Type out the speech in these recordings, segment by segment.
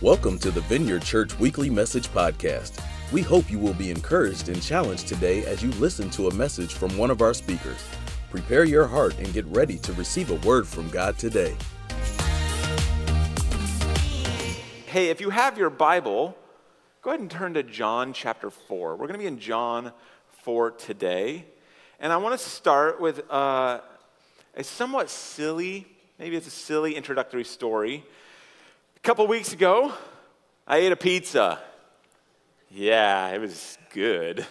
Welcome to the Vineyard Church Weekly Message Podcast. We hope you will be encouraged and challenged today as you listen to a message from one of our speakers. Prepare your heart and get ready to receive a word from God today. Hey, if you have your Bible, go ahead and turn to John chapter 4. We're going to be in John 4 today. And I want to start with uh, a somewhat silly, maybe it's a silly introductory story a couple weeks ago, I ate a pizza. Yeah, it was good.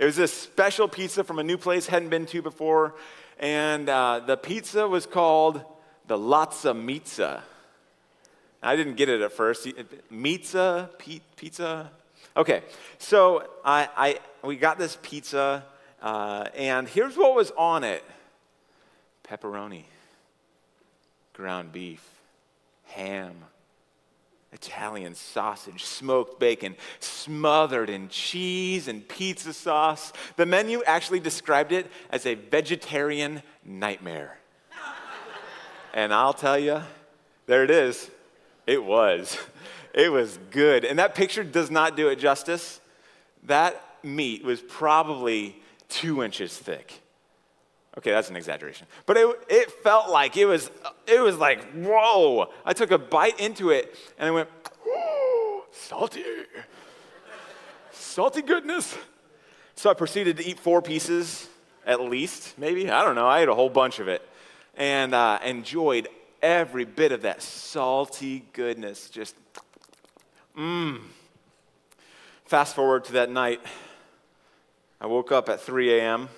It was a special pizza from a new place hadn't been to before, and uh, the pizza was called the Latza Mitza. I didn't get it at first. Pizza, pizza. Okay, so I, I we got this pizza, uh, and here's what was on it: pepperoni, ground beef, ham Italian sausage, smoked bacon, smothered in cheese and pizza sauce. The menu actually described it as a vegetarian nightmare. and I'll tell you, there it is. It was. It was good. And that picture does not do it justice. That meat was probably two inches thick. Okay, that's an exaggeration. But it, it felt like it was, it was like, whoa. I took a bite into it and I went, salty. Salty goodness. So I proceeded to eat four pieces at least, maybe. I don't know. I ate a whole bunch of it and uh, enjoyed every bit of that salty goodness. Just, mmm. Fast forward to that night. I woke up at 3 a.m.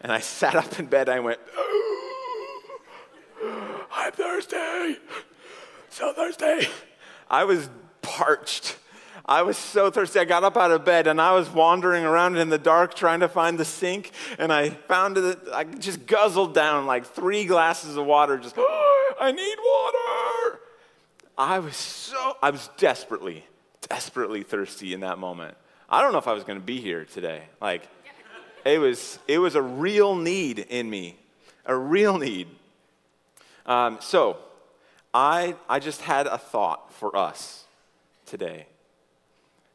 And I sat up in bed and I went, I'm thirsty. So thirsty. I was parched. I was so thirsty. I got up out of bed and I was wandering around in the dark trying to find the sink. And I found it. I just guzzled down like three glasses of water. Just, oh, I need water. I was so, I was desperately, desperately thirsty in that moment. I don't know if I was going to be here today. Like, it was, it was a real need in me, a real need. Um, so, I, I just had a thought for us today.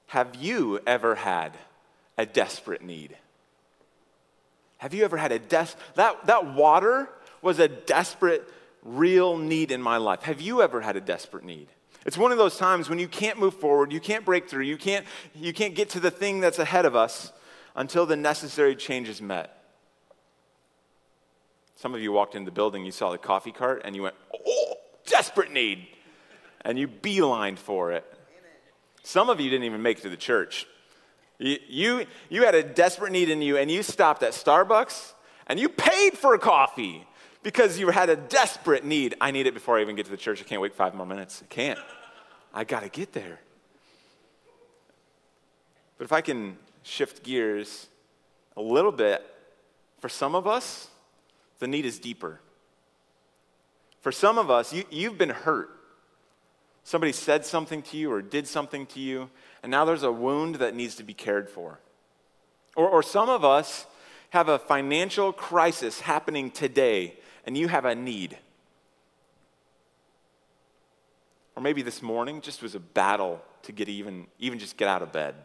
Have you ever had a desperate need? Have you ever had a des- that that water was a desperate real need in my life. Have you ever had a desperate need? It's one of those times when you can't move forward, you can't break through, you can't you can't get to the thing that's ahead of us until the necessary change is met. Some of you walked into the building, you saw the coffee cart, and you went, oh, desperate need. And you beelined for it. Some of you didn't even make it to the church. You, you, you had a desperate need in you, and you stopped at Starbucks and you paid for a coffee because you had a desperate need. I need it before I even get to the church. I can't wait five more minutes. I can't. I got to get there. But if I can shift gears a little bit, for some of us, the need is deeper. For some of us, you, you've been hurt. Somebody said something to you or did something to you, and now there's a wound that needs to be cared for. Or, or some of us have a financial crisis happening today, and you have a need. Or maybe this morning just was a battle to get even, even just get out of bed.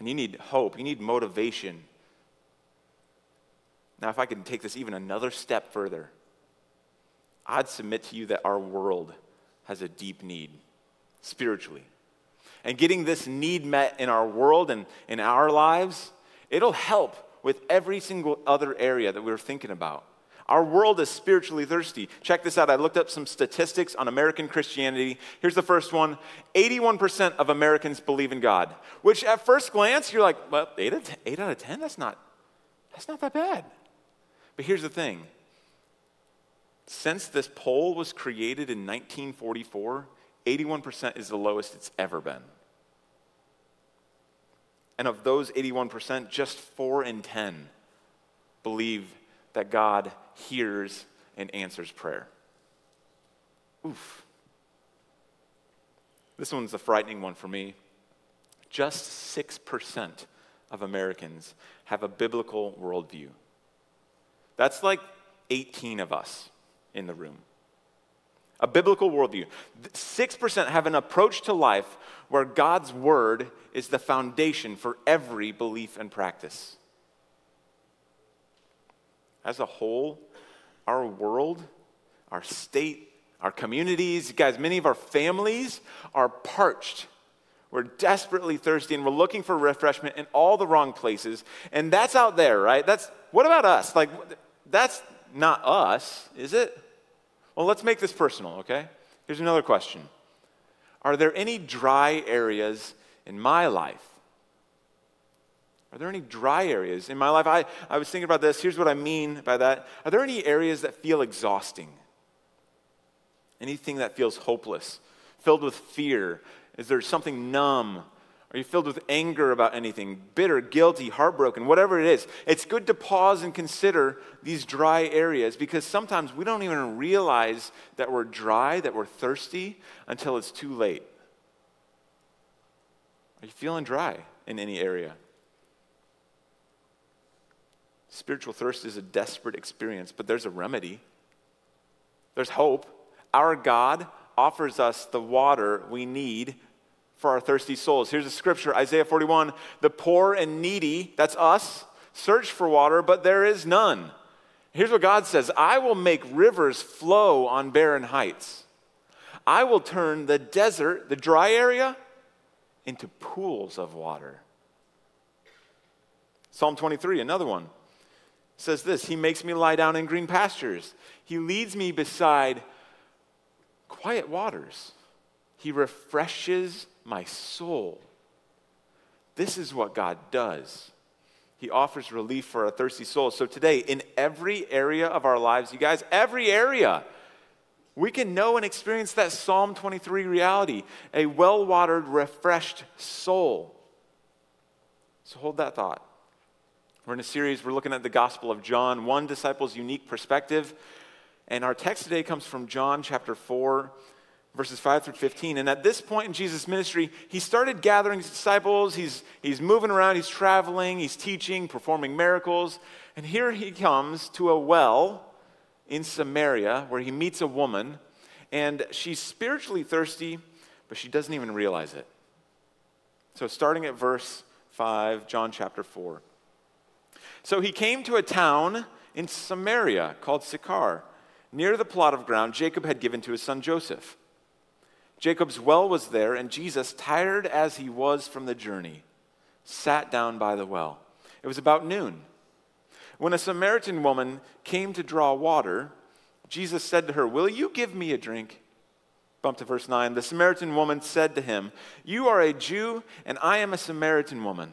And you need hope, you need motivation. Now, if I could take this even another step further, I'd submit to you that our world has a deep need spiritually. And getting this need met in our world and in our lives, it'll help with every single other area that we we're thinking about. Our world is spiritually thirsty. Check this out. I looked up some statistics on American Christianity. Here's the first one 81% of Americans believe in God, which at first glance, you're like, well, 8 out of 10, 8 out of 10? That's not, that's not that bad. But here's the thing since this poll was created in 1944, 81% is the lowest it's ever been. And of those 81%, just 4 in 10 believe that God hears and answers prayer. Oof. This one's a frightening one for me. Just 6% of Americans have a biblical worldview. That's like 18 of us in the room. a biblical worldview. 6% have an approach to life where God's word is the foundation for every belief and practice. As a whole, our world, our state, our communities, guys, many of our families are parched. We're desperately thirsty and we're looking for refreshment in all the wrong places. And that's out there, right? That's what about us? Like that's not us, is it? Well, let's make this personal, okay? Here's another question. Are there any dry areas in my life? Are there any dry areas in my life? I, I was thinking about this. Here's what I mean by that. Are there any areas that feel exhausting? Anything that feels hopeless, filled with fear? Is there something numb? Are you filled with anger about anything? Bitter, guilty, heartbroken, whatever it is. It's good to pause and consider these dry areas because sometimes we don't even realize that we're dry, that we're thirsty until it's too late. Are you feeling dry in any area? Spiritual thirst is a desperate experience, but there's a remedy. There's hope. Our God offers us the water we need for our thirsty souls. Here's a scripture Isaiah 41 The poor and needy, that's us, search for water, but there is none. Here's what God says I will make rivers flow on barren heights. I will turn the desert, the dry area, into pools of water. Psalm 23, another one, says this He makes me lie down in green pastures. He leads me beside quiet waters. He refreshes my soul. This is what God does. He offers relief for our thirsty souls. So today, in every area of our lives, you guys, every area, we can know and experience that Psalm 23 reality a well watered, refreshed soul. So hold that thought. We're in a series, we're looking at the Gospel of John, one disciple's unique perspective. And our text today comes from John chapter 4, verses 5 through 15. And at this point in Jesus' ministry, he started gathering his disciples. He's, he's moving around, he's traveling, he's teaching, performing miracles. And here he comes to a well in Samaria where he meets a woman. And she's spiritually thirsty, but she doesn't even realize it. So, starting at verse 5, John chapter 4. So he came to a town in Samaria called Sychar near the plot of ground Jacob had given to his son Joseph. Jacob's well was there, and Jesus, tired as he was from the journey, sat down by the well. It was about noon. When a Samaritan woman came to draw water, Jesus said to her, Will you give me a drink? Bump to verse 9. The Samaritan woman said to him, You are a Jew, and I am a Samaritan woman.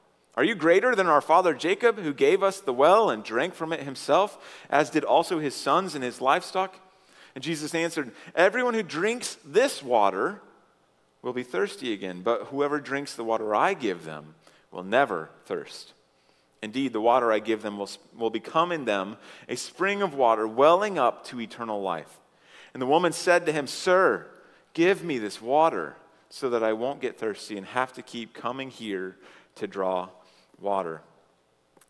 Are you greater than our father Jacob, who gave us the well and drank from it himself, as did also his sons and his livestock? And Jesus answered, Everyone who drinks this water, will be thirsty again, but whoever drinks the water I give them will never thirst. Indeed, the water I give them will, will become in them a spring of water welling up to eternal life. And the woman said to him, Sir, give me this water so that I won't get thirsty and have to keep coming here to draw water.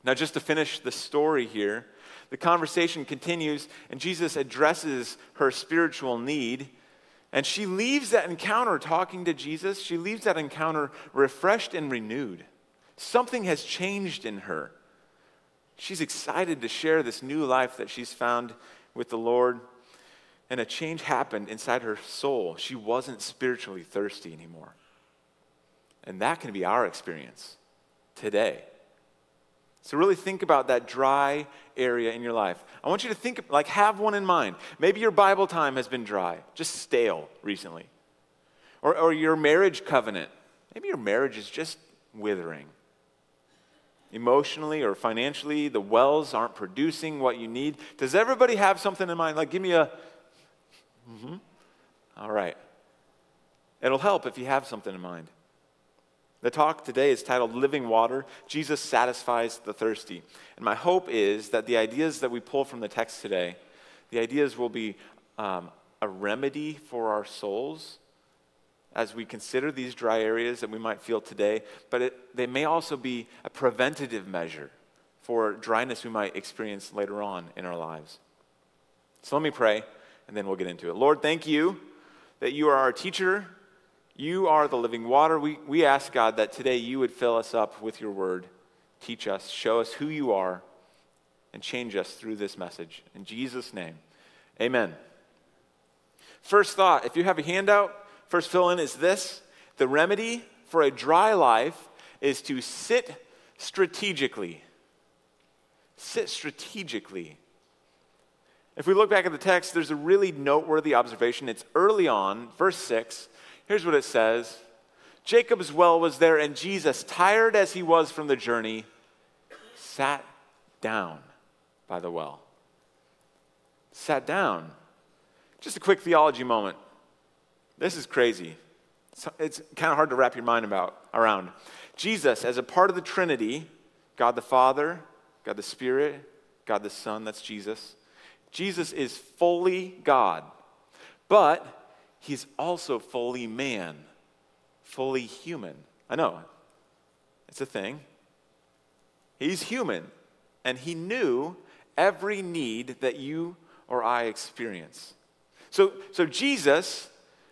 Now, just to finish the story here, the conversation continues, and Jesus addresses her spiritual need and she leaves that encounter talking to Jesus, she leaves that encounter refreshed and renewed. Something has changed in her. She's excited to share this new life that she's found with the Lord. And a change happened inside her soul. She wasn't spiritually thirsty anymore. And that can be our experience today. So, really think about that dry area in your life. I want you to think, like, have one in mind. Maybe your Bible time has been dry, just stale recently. Or, or your marriage covenant. Maybe your marriage is just withering. Emotionally or financially, the wells aren't producing what you need. Does everybody have something in mind? Like, give me a. Mm-hmm. All right. It'll help if you have something in mind. The talk today is titled Living Water Jesus Satisfies the Thirsty. And my hope is that the ideas that we pull from the text today, the ideas will be um, a remedy for our souls as we consider these dry areas that we might feel today, but it, they may also be a preventative measure for dryness we might experience later on in our lives. So let me pray, and then we'll get into it. Lord, thank you that you are our teacher you are the living water. We, we ask, God, that today you would fill us up with your word. Teach us, show us who you are, and change us through this message. In Jesus' name, amen. First thought if you have a handout, first fill in is this the remedy for a dry life is to sit strategically. Sit strategically. If we look back at the text, there's a really noteworthy observation. It's early on, verse 6. Here's what it says Jacob's well was there, and Jesus, tired as he was from the journey, sat down by the well. Sat down. Just a quick theology moment. This is crazy. It's kind of hard to wrap your mind about around. Jesus, as a part of the Trinity, God the Father, God the Spirit, God the Son, that's Jesus. Jesus is fully God, but he's also fully man, fully human. I know, it's a thing. He's human, and he knew every need that you or I experience. So, so Jesus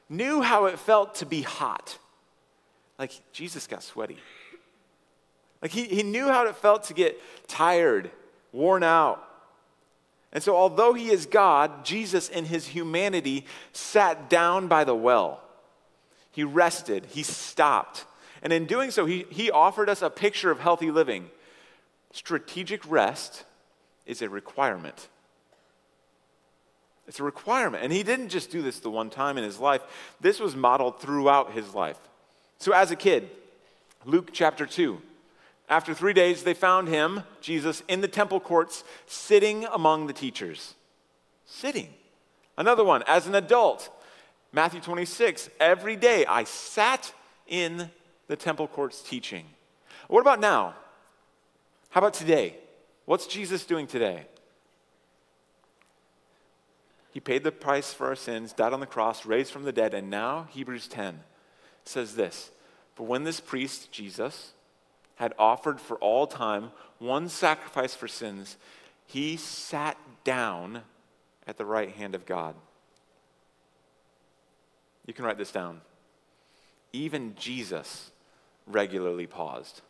knew how it felt to be hot. Like, Jesus got sweaty. Like, he, he knew how it felt to get tired, worn out, and so, although he is God, Jesus in his humanity sat down by the well. He rested, he stopped. And in doing so, he, he offered us a picture of healthy living. Strategic rest is a requirement. It's a requirement. And he didn't just do this the one time in his life, this was modeled throughout his life. So, as a kid, Luke chapter 2, after three days, they found him, Jesus, in the temple courts, sitting among the teachers. Sitting. Another one, as an adult, Matthew 26, every day I sat in the temple courts teaching. What about now? How about today? What's Jesus doing today? He paid the price for our sins, died on the cross, raised from the dead, and now Hebrews 10 says this But when this priest, Jesus, had offered for all time one sacrifice for sins, he sat down at the right hand of God. You can write this down. Even Jesus regularly paused.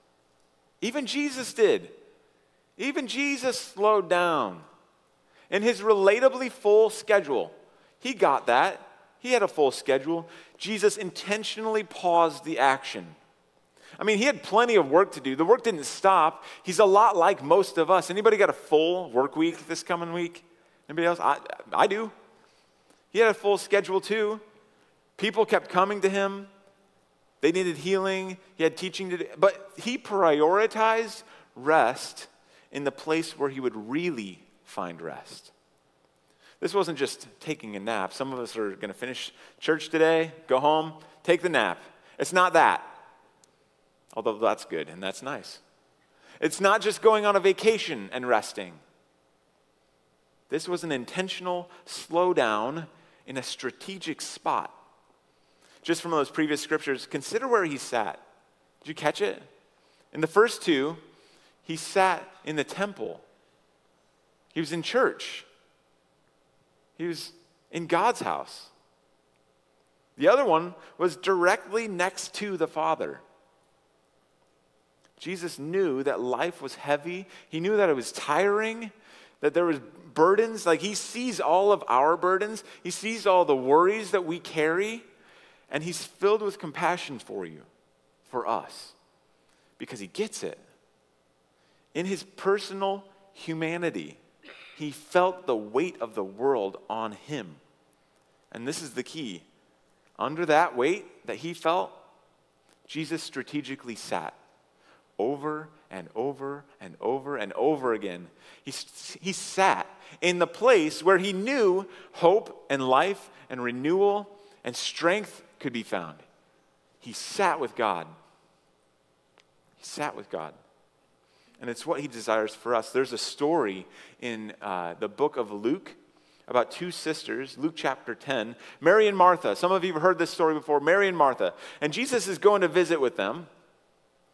Even Jesus did. Even Jesus slowed down. In his relatably full schedule, he got that. He had a full schedule. Jesus intentionally paused the action I mean, he had plenty of work to do. The work didn't stop. He's a lot like most of us. Anybody got a full work week this coming week? Anybody else? I, I do. He had a full schedule too. People kept coming to him. They needed healing. He had teaching to do. But he prioritized rest in the place where he would really find rest. This wasn't just taking a nap. Some of us are going to finish church today, go home, take the nap. It's not that although that's good and that's nice. It's not just going on a vacation and resting. This was an intentional slowdown in a strategic spot. Just from those previous scriptures, consider where he sat. Did you catch it? In the first two, he sat in the temple, he was in church, he was in God's house. The other one was directly next to the Father. Jesus knew that life was heavy. He knew that it was tiring, that there was burdens. Like he sees all of our burdens. He sees all the worries that we carry, and he's filled with compassion for you, for us, because he gets it. In his personal humanity, he felt the weight of the world on him. And this is the key. Under that weight that he felt, Jesus strategically sat over and over and over and over again. He, he sat in the place where he knew hope and life and renewal and strength could be found. He sat with God. He sat with God. And it's what he desires for us. There's a story in uh, the book of Luke about two sisters, Luke chapter 10, Mary and Martha. Some of you have heard this story before, Mary and Martha. And Jesus is going to visit with them,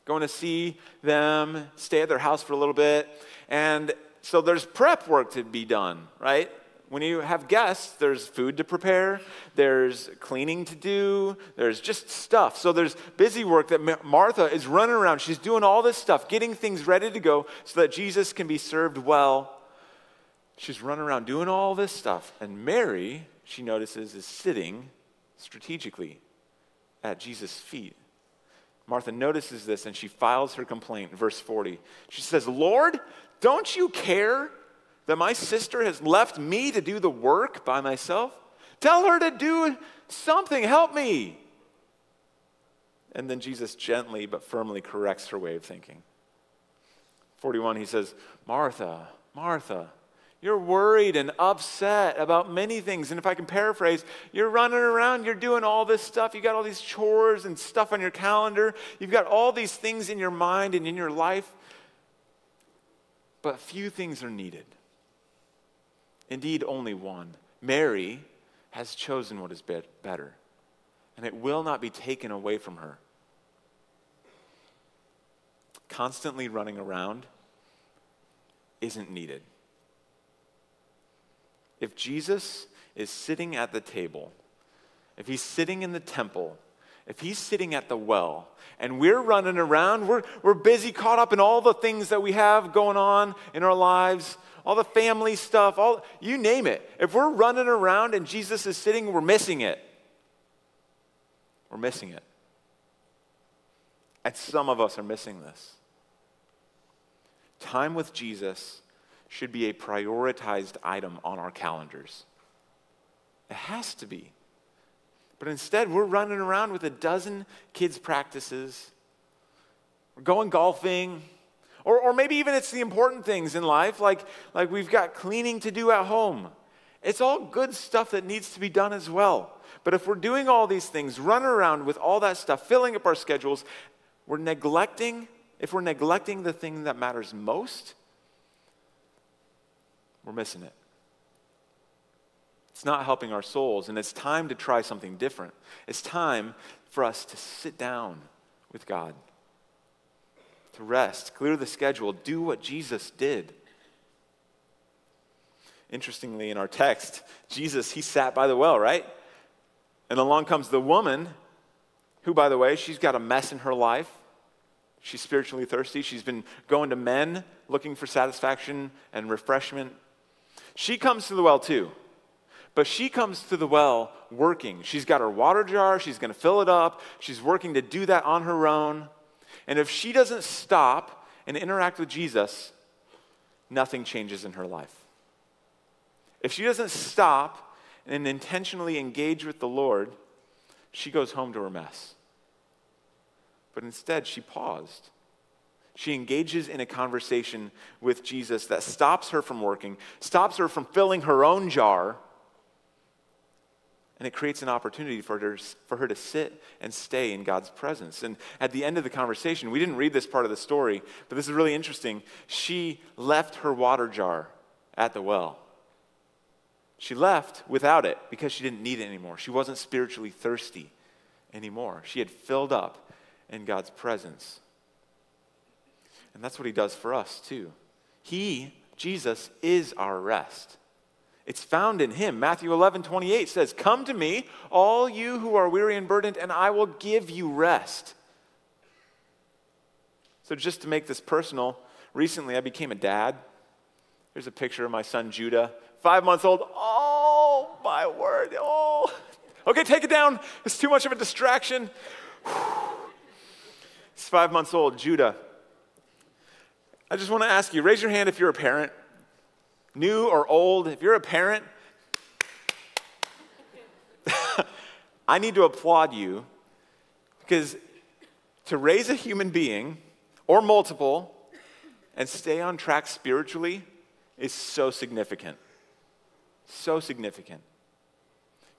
going to see them, stay at their house for a little bit. And so there's prep work to be done, right? When you have guests, there's food to prepare, there's cleaning to do, there's just stuff. So there's busy work that Martha is running around. She's doing all this stuff, getting things ready to go so that Jesus can be served well. She's running around doing all this stuff. And Mary, she notices, is sitting strategically at Jesus' feet. Martha notices this and she files her complaint. Verse 40. She says, Lord, don't you care that my sister has left me to do the work by myself? Tell her to do something. Help me. And then Jesus gently but firmly corrects her way of thinking. 41, he says, Martha, Martha, you're worried and upset about many things. And if I can paraphrase, you're running around, you're doing all this stuff. You got all these chores and stuff on your calendar. You've got all these things in your mind and in your life. But few things are needed. Indeed, only one. Mary has chosen what is better, and it will not be taken away from her. Constantly running around isn't needed. If Jesus is sitting at the table, if he's sitting in the temple, if he's sitting at the well, and we're running around, we're, we're busy, caught up in all the things that we have going on in our lives, all the family stuff, all you name it. If we're running around and Jesus is sitting, we're missing it. We're missing it. And some of us are missing this. Time with Jesus should be a prioritized item on our calendars. It has to be. But instead, we're running around with a dozen kids' practices. We're going golfing, or, or maybe even it's the important things in life, like, like we've got cleaning to do at home. It's all good stuff that needs to be done as well. But if we're doing all these things, running around with all that stuff, filling up our schedules, we're neglecting, if we're neglecting the thing that matters most, we're missing it. It's not helping our souls, and it's time to try something different. It's time for us to sit down with God to rest, clear the schedule, do what Jesus did. Interestingly, in our text, Jesus, he sat by the well, right? And along comes the woman, who, by the way, she's got a mess in her life. She's spiritually thirsty. She's been going to men looking for satisfaction and refreshment. She comes to the well too. But she comes to the well working. She's got her water jar. She's going to fill it up. She's working to do that on her own. And if she doesn't stop and interact with Jesus, nothing changes in her life. If she doesn't stop and intentionally engage with the Lord, she goes home to her mess. But instead, she paused. She engages in a conversation with Jesus that stops her from working, stops her from filling her own jar, and it creates an opportunity for her, for her to sit and stay in God's presence. And at the end of the conversation, we didn't read this part of the story, but this is really interesting. She left her water jar at the well. She left without it because she didn't need it anymore. She wasn't spiritually thirsty anymore. She had filled up in God's presence. And that's what he does for us, too. He, Jesus, is our rest. It's found in him. Matthew 11, 28 says, Come to me, all you who are weary and burdened, and I will give you rest. So, just to make this personal, recently I became a dad. Here's a picture of my son Judah, five months old. Oh, my word. Oh. Okay, take it down. It's too much of a distraction. He's five months old, Judah. I just want to ask you raise your hand if you're a parent new or old, if you're a parent, I need to applaud you because to raise a human being or multiple and stay on track spiritually is so significant. So significant.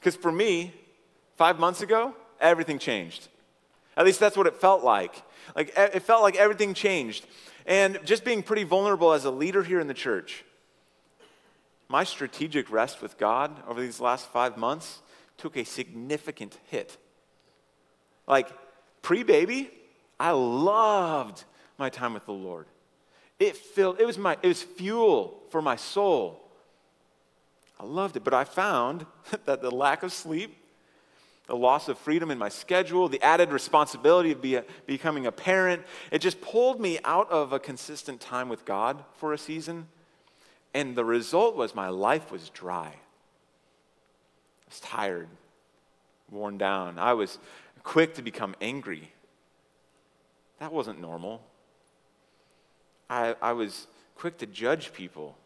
Because for me, five months ago, everything changed. At least that's what it felt like. Like it felt like everything changed. And just being pretty vulnerable as a leader here in the church, my strategic rest with God over these last five months took a significant hit. Like pre baby, I loved my time with the Lord. It filled, it was my, it was fuel for my soul. I loved it, but I found that the lack of sleep, the loss of freedom in my schedule, the added responsibility of be a, becoming a parent, it just pulled me out of a consistent time with God for a season. And the result was my life was dry. I was tired, worn down. I was quick to become angry. That wasn't normal. I, I was quick to judge people,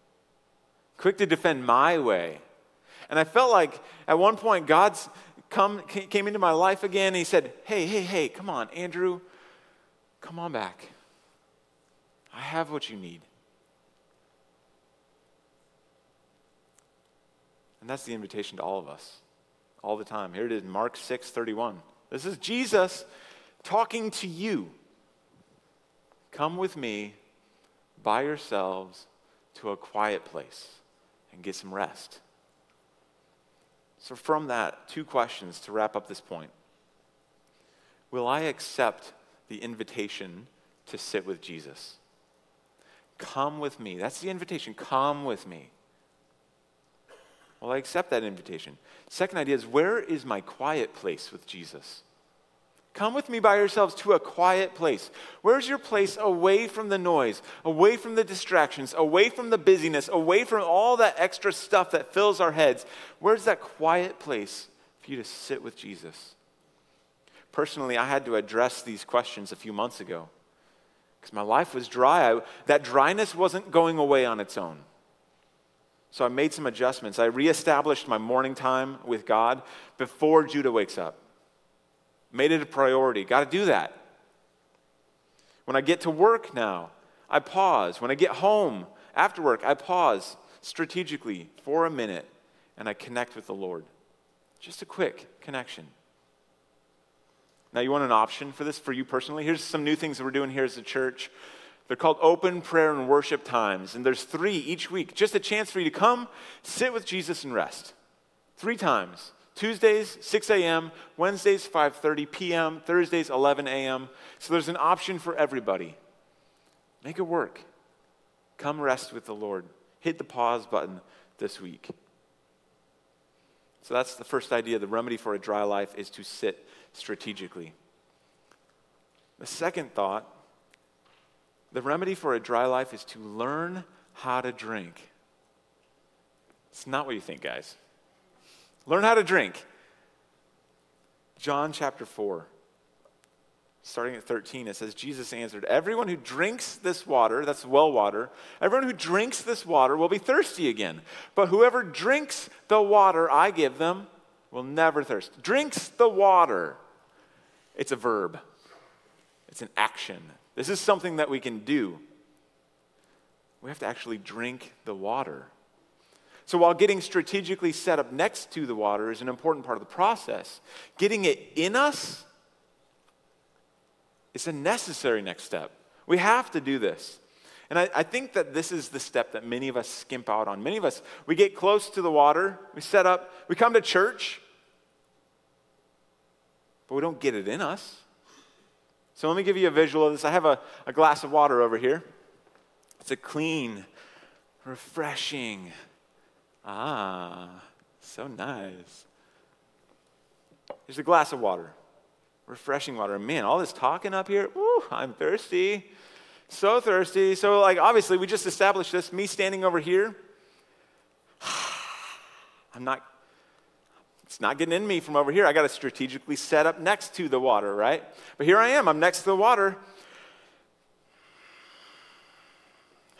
quick to defend my way. And I felt like at one point God's come, came into my life again he said, Hey, hey, hey, come on, Andrew, come on back. I have what you need. And that's the invitation to all of us, all the time. Here it is, Mark 6 31. This is Jesus talking to you. Come with me by yourselves to a quiet place and get some rest. So, from that, two questions to wrap up this point. Will I accept the invitation to sit with Jesus? Come with me. That's the invitation. Come with me. Will I accept that invitation? Second idea is where is my quiet place with Jesus? Come with me by yourselves to a quiet place. Where's your place away from the noise, away from the distractions, away from the busyness, away from all that extra stuff that fills our heads? Where's that quiet place for you to sit with Jesus? Personally, I had to address these questions a few months ago because my life was dry. I, that dryness wasn't going away on its own. So I made some adjustments. I reestablished my morning time with God before Judah wakes up made it a priority. Got to do that. When I get to work now, I pause. When I get home after work, I pause strategically for a minute and I connect with the Lord. Just a quick connection. Now, you want an option for this for you personally? Here's some new things that we're doing here as a church. They're called open prayer and worship times, and there's three each week. Just a chance for you to come, sit with Jesus, and rest. Three times. Tuesdays 6 a.m., Wednesdays 5:30 p.m., Thursdays 11 a.m. So there's an option for everybody. Make it work. Come rest with the Lord. Hit the pause button this week. So that's the first idea. The remedy for a dry life is to sit strategically. The second thought the remedy for a dry life is to learn how to drink. It's not what you think, guys. Learn how to drink. John chapter 4, starting at 13, it says, Jesus answered, Everyone who drinks this water, that's well water, everyone who drinks this water will be thirsty again. But whoever drinks the water I give them will never thirst. Drinks the water. It's a verb, it's an action. This is something that we can do. We have to actually drink the water. So while getting strategically set up next to the water is an important part of the process, getting it in us is a necessary next step. We have to do this. And I, I, think that this is the step that many of us skimp out on. Many of us, we get close to the water, we set up, we come to church, but we don't get it in us. So let me give you a visual of this. I have a, a glass of water over here. It's a clean, refreshing, Ah, so nice. Here's a glass of water, refreshing water. Man, all this talking up here, Ooh, I'm thirsty. So thirsty. So, like, obviously, we just established this. Me standing over here, I'm not, it's not getting in me from over here. I got to strategically set up next to the water, right? But here I am. I'm next to the water.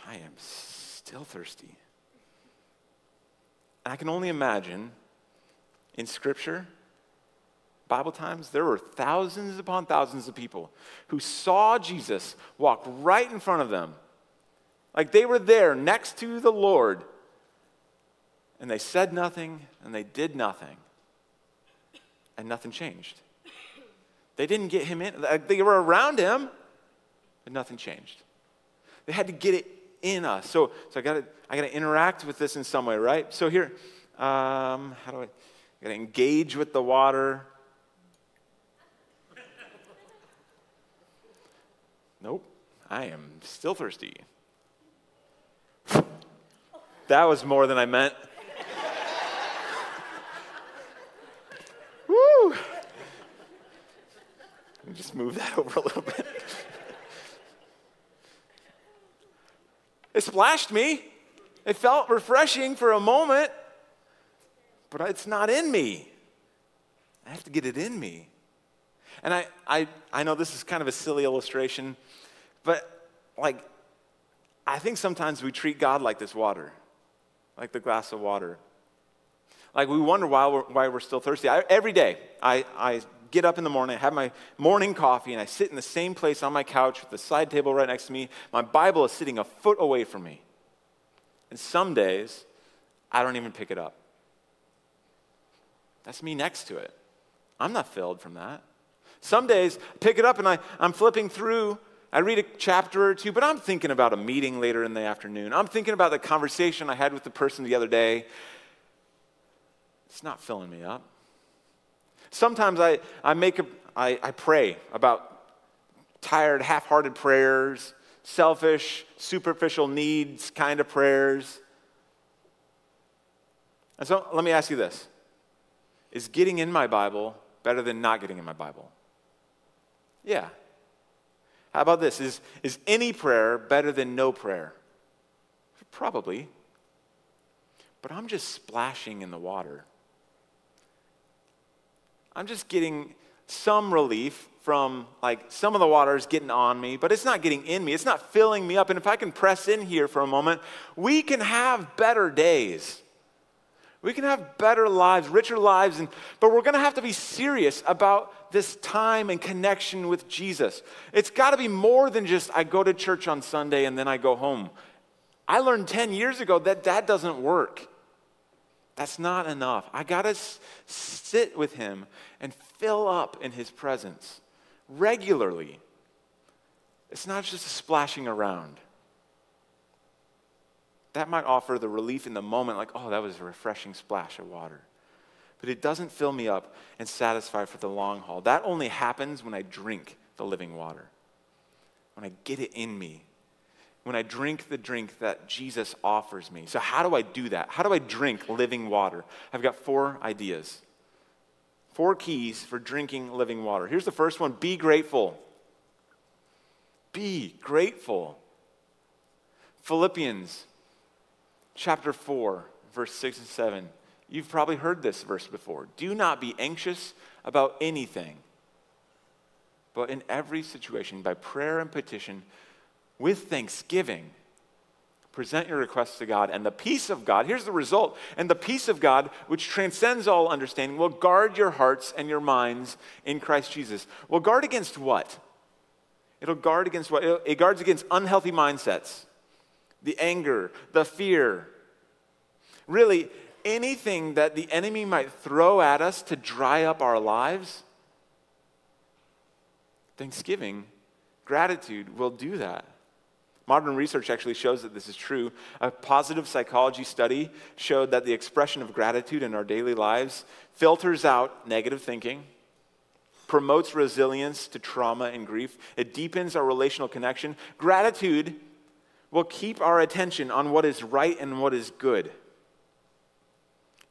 I am still thirsty. I can only imagine in Scripture, Bible times, there were thousands upon thousands of people who saw Jesus walk right in front of them. Like they were there next to the Lord, and they said nothing and they did nothing, and nothing changed. They didn't get him in. They were around him, but nothing changed. They had to get it in us. So, so I got to I got to interact with this in some way, right? So here, um, how do I? I got to engage with the water. Nope, I am still thirsty. That was more than I meant. Woo! Just move that over a little bit. It splashed me. It felt refreshing for a moment, but it's not in me. I have to get it in me. And I, I, I know this is kind of a silly illustration, but like, I think sometimes we treat God like this water, like the glass of water. Like we wonder why we're, why we're still thirsty. I, every day, I, I get up in the morning, I have my morning coffee, and I sit in the same place on my couch with the side table right next to me. My Bible is sitting a foot away from me. And some days, I don't even pick it up. That's me next to it. I'm not filled from that. Some days, I pick it up and I, I'm flipping through. I read a chapter or two, but I'm thinking about a meeting later in the afternoon. I'm thinking about the conversation I had with the person the other day. It's not filling me up. Sometimes I, I make a, I, I pray about tired, half hearted prayers selfish, superficial needs kind of prayers. And so let me ask you this Is getting in my Bible better than not getting in my Bible? Yeah. How about this? Is, is any prayer better than no prayer? Probably. But I'm just splashing in the water. I'm just getting some relief from like some of the water is getting on me, but it's not getting in me. It's not filling me up. And if I can press in here for a moment, we can have better days. We can have better lives, richer lives, and, but we're going to have to be serious about this time and connection with Jesus. It's got to be more than just I go to church on Sunday and then I go home. I learned 10 years ago that that doesn't work. That's not enough. I got to s- sit with him and fill up in his presence regularly. It's not just a splashing around. That might offer the relief in the moment, like, oh, that was a refreshing splash of water. But it doesn't fill me up and satisfy for the long haul. That only happens when I drink the living water, when I get it in me, when I drink the drink that Jesus offers me. So, how do I do that? How do I drink living water? I've got four ideas. Four keys for drinking living water. Here's the first one be grateful. Be grateful. Philippians chapter 4, verse 6 and 7. You've probably heard this verse before. Do not be anxious about anything, but in every situation, by prayer and petition, with thanksgiving, present your requests to God, and the peace of God, here's the result, and the peace of God, which transcends all understanding, will guard your hearts and your minds in Christ Jesus. Will guard against what? It'll guard against what? It guards against unhealthy mindsets, the anger, the fear. Really, anything that the enemy might throw at us to dry up our lives, Thanksgiving, gratitude will do that. Modern research actually shows that this is true. A positive psychology study showed that the expression of gratitude in our daily lives filters out negative thinking, promotes resilience to trauma and grief, it deepens our relational connection. Gratitude will keep our attention on what is right and what is good.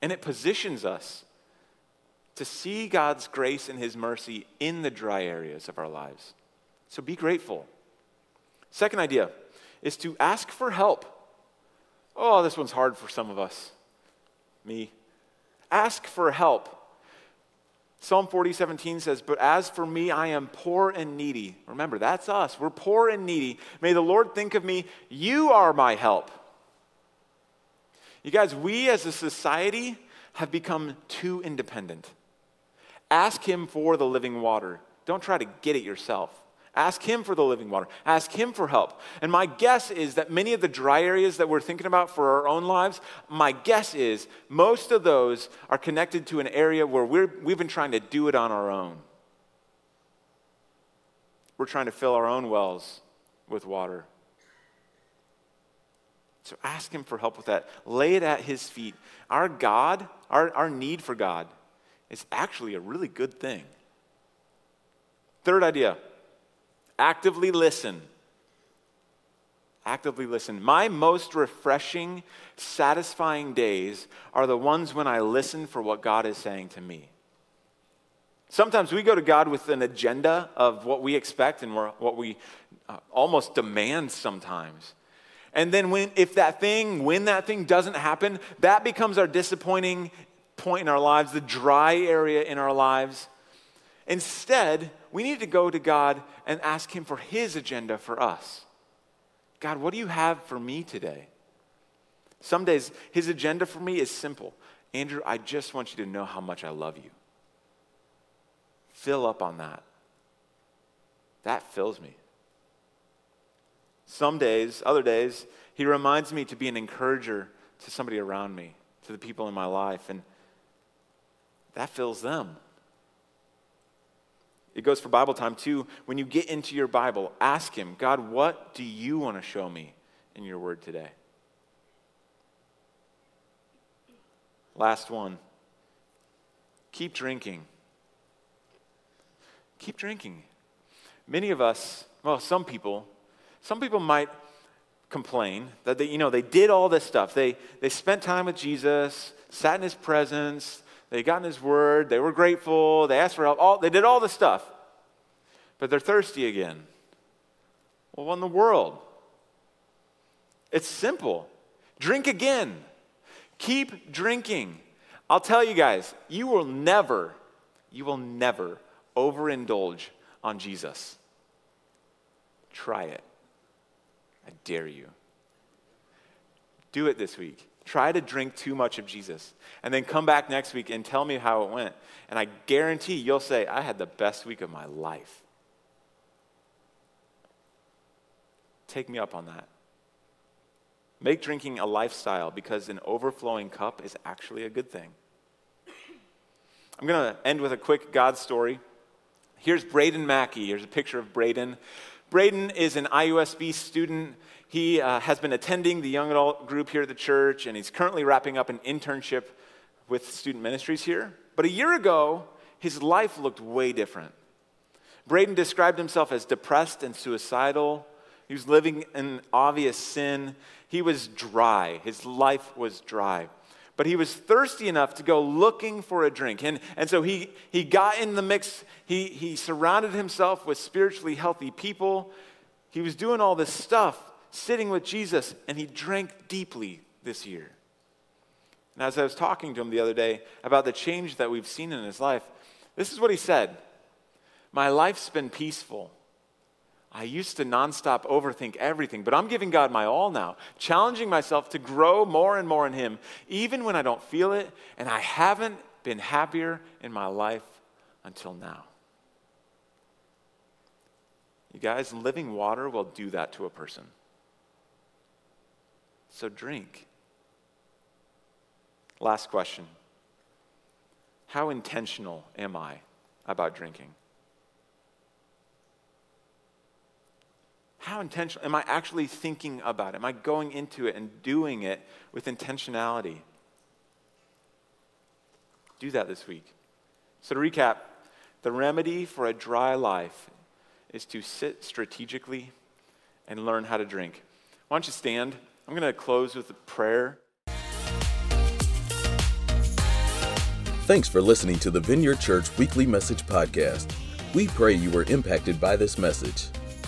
And it positions us to see God's grace and His mercy in the dry areas of our lives. So be grateful. Second idea is to ask for help. Oh, this one's hard for some of us. Me. Ask for help. Psalm 40, 17 says, But as for me, I am poor and needy. Remember, that's us. We're poor and needy. May the Lord think of me. You are my help. You guys, we as a society have become too independent. Ask Him for the living water. Don't try to get it yourself. Ask Him for the living water. Ask Him for help. And my guess is that many of the dry areas that we're thinking about for our own lives, my guess is most of those are connected to an area where we're, we've been trying to do it on our own. we're trying to fill our own wells with water. So ask Him for help with that. Lay it at His feet. Our God, our, our need for God, is actually a really good thing. Third idea actively listen. Actively listen. My most refreshing, satisfying days are the ones when I listen for what God is saying to me. Sometimes we go to God with an agenda of what we expect and what we uh, almost demand sometimes. And then when if that thing, when that thing doesn't happen, that becomes our disappointing point in our lives, the dry area in our lives. Instead, we need to go to God and ask him for his agenda for us. God, what do you have for me today? Some days his agenda for me is simple. Andrew, I just want you to know how much I love you. Fill up on that. That fills me. Some days, other days, he reminds me to be an encourager to somebody around me, to the people in my life, and that fills them. It goes for Bible time too. When you get into your Bible, ask Him, God, what do you want to show me in your word today? Last one keep drinking keep drinking. Many of us, well, some people, some people might complain that they, you know, they did all this stuff. They, they spent time with Jesus, sat in his presence, they got in his word, they were grateful, they asked for help, all, they did all the stuff. But they're thirsty again. Well, what in the world? It's simple. Drink again. Keep drinking. I'll tell you guys, you will never, you will never overindulge on Jesus. Try it. I dare you. Do it this week. Try to drink too much of Jesus. And then come back next week and tell me how it went. And I guarantee you'll say, I had the best week of my life. Take me up on that. Make drinking a lifestyle because an overflowing cup is actually a good thing. I'm going to end with a quick God story. Here's Braden Mackey. Here's a picture of Braden. Braden is an IUSB student. He uh, has been attending the young adult group here at the church, and he's currently wrapping up an internship with student ministries here. But a year ago, his life looked way different. Braden described himself as depressed and suicidal. He was living in obvious sin. He was dry. His life was dry but he was thirsty enough to go looking for a drink. And, and so he, he got in the mix. He, he surrounded himself with spiritually healthy people. He was doing all this stuff, sitting with Jesus, and he drank deeply this year. And as I was talking to him the other day about the change that we've seen in his life, this is what he said My life's been peaceful. I used to nonstop overthink everything, but I'm giving God my all now, challenging myself to grow more and more in Him, even when I don't feel it, and I haven't been happier in my life until now. You guys, living water will do that to a person. So drink. Last question How intentional am I about drinking? How intentional am I actually thinking about it? Am I going into it and doing it with intentionality? Do that this week. So, to recap, the remedy for a dry life is to sit strategically and learn how to drink. Why don't you stand? I'm going to close with a prayer. Thanks for listening to the Vineyard Church Weekly Message Podcast. We pray you were impacted by this message.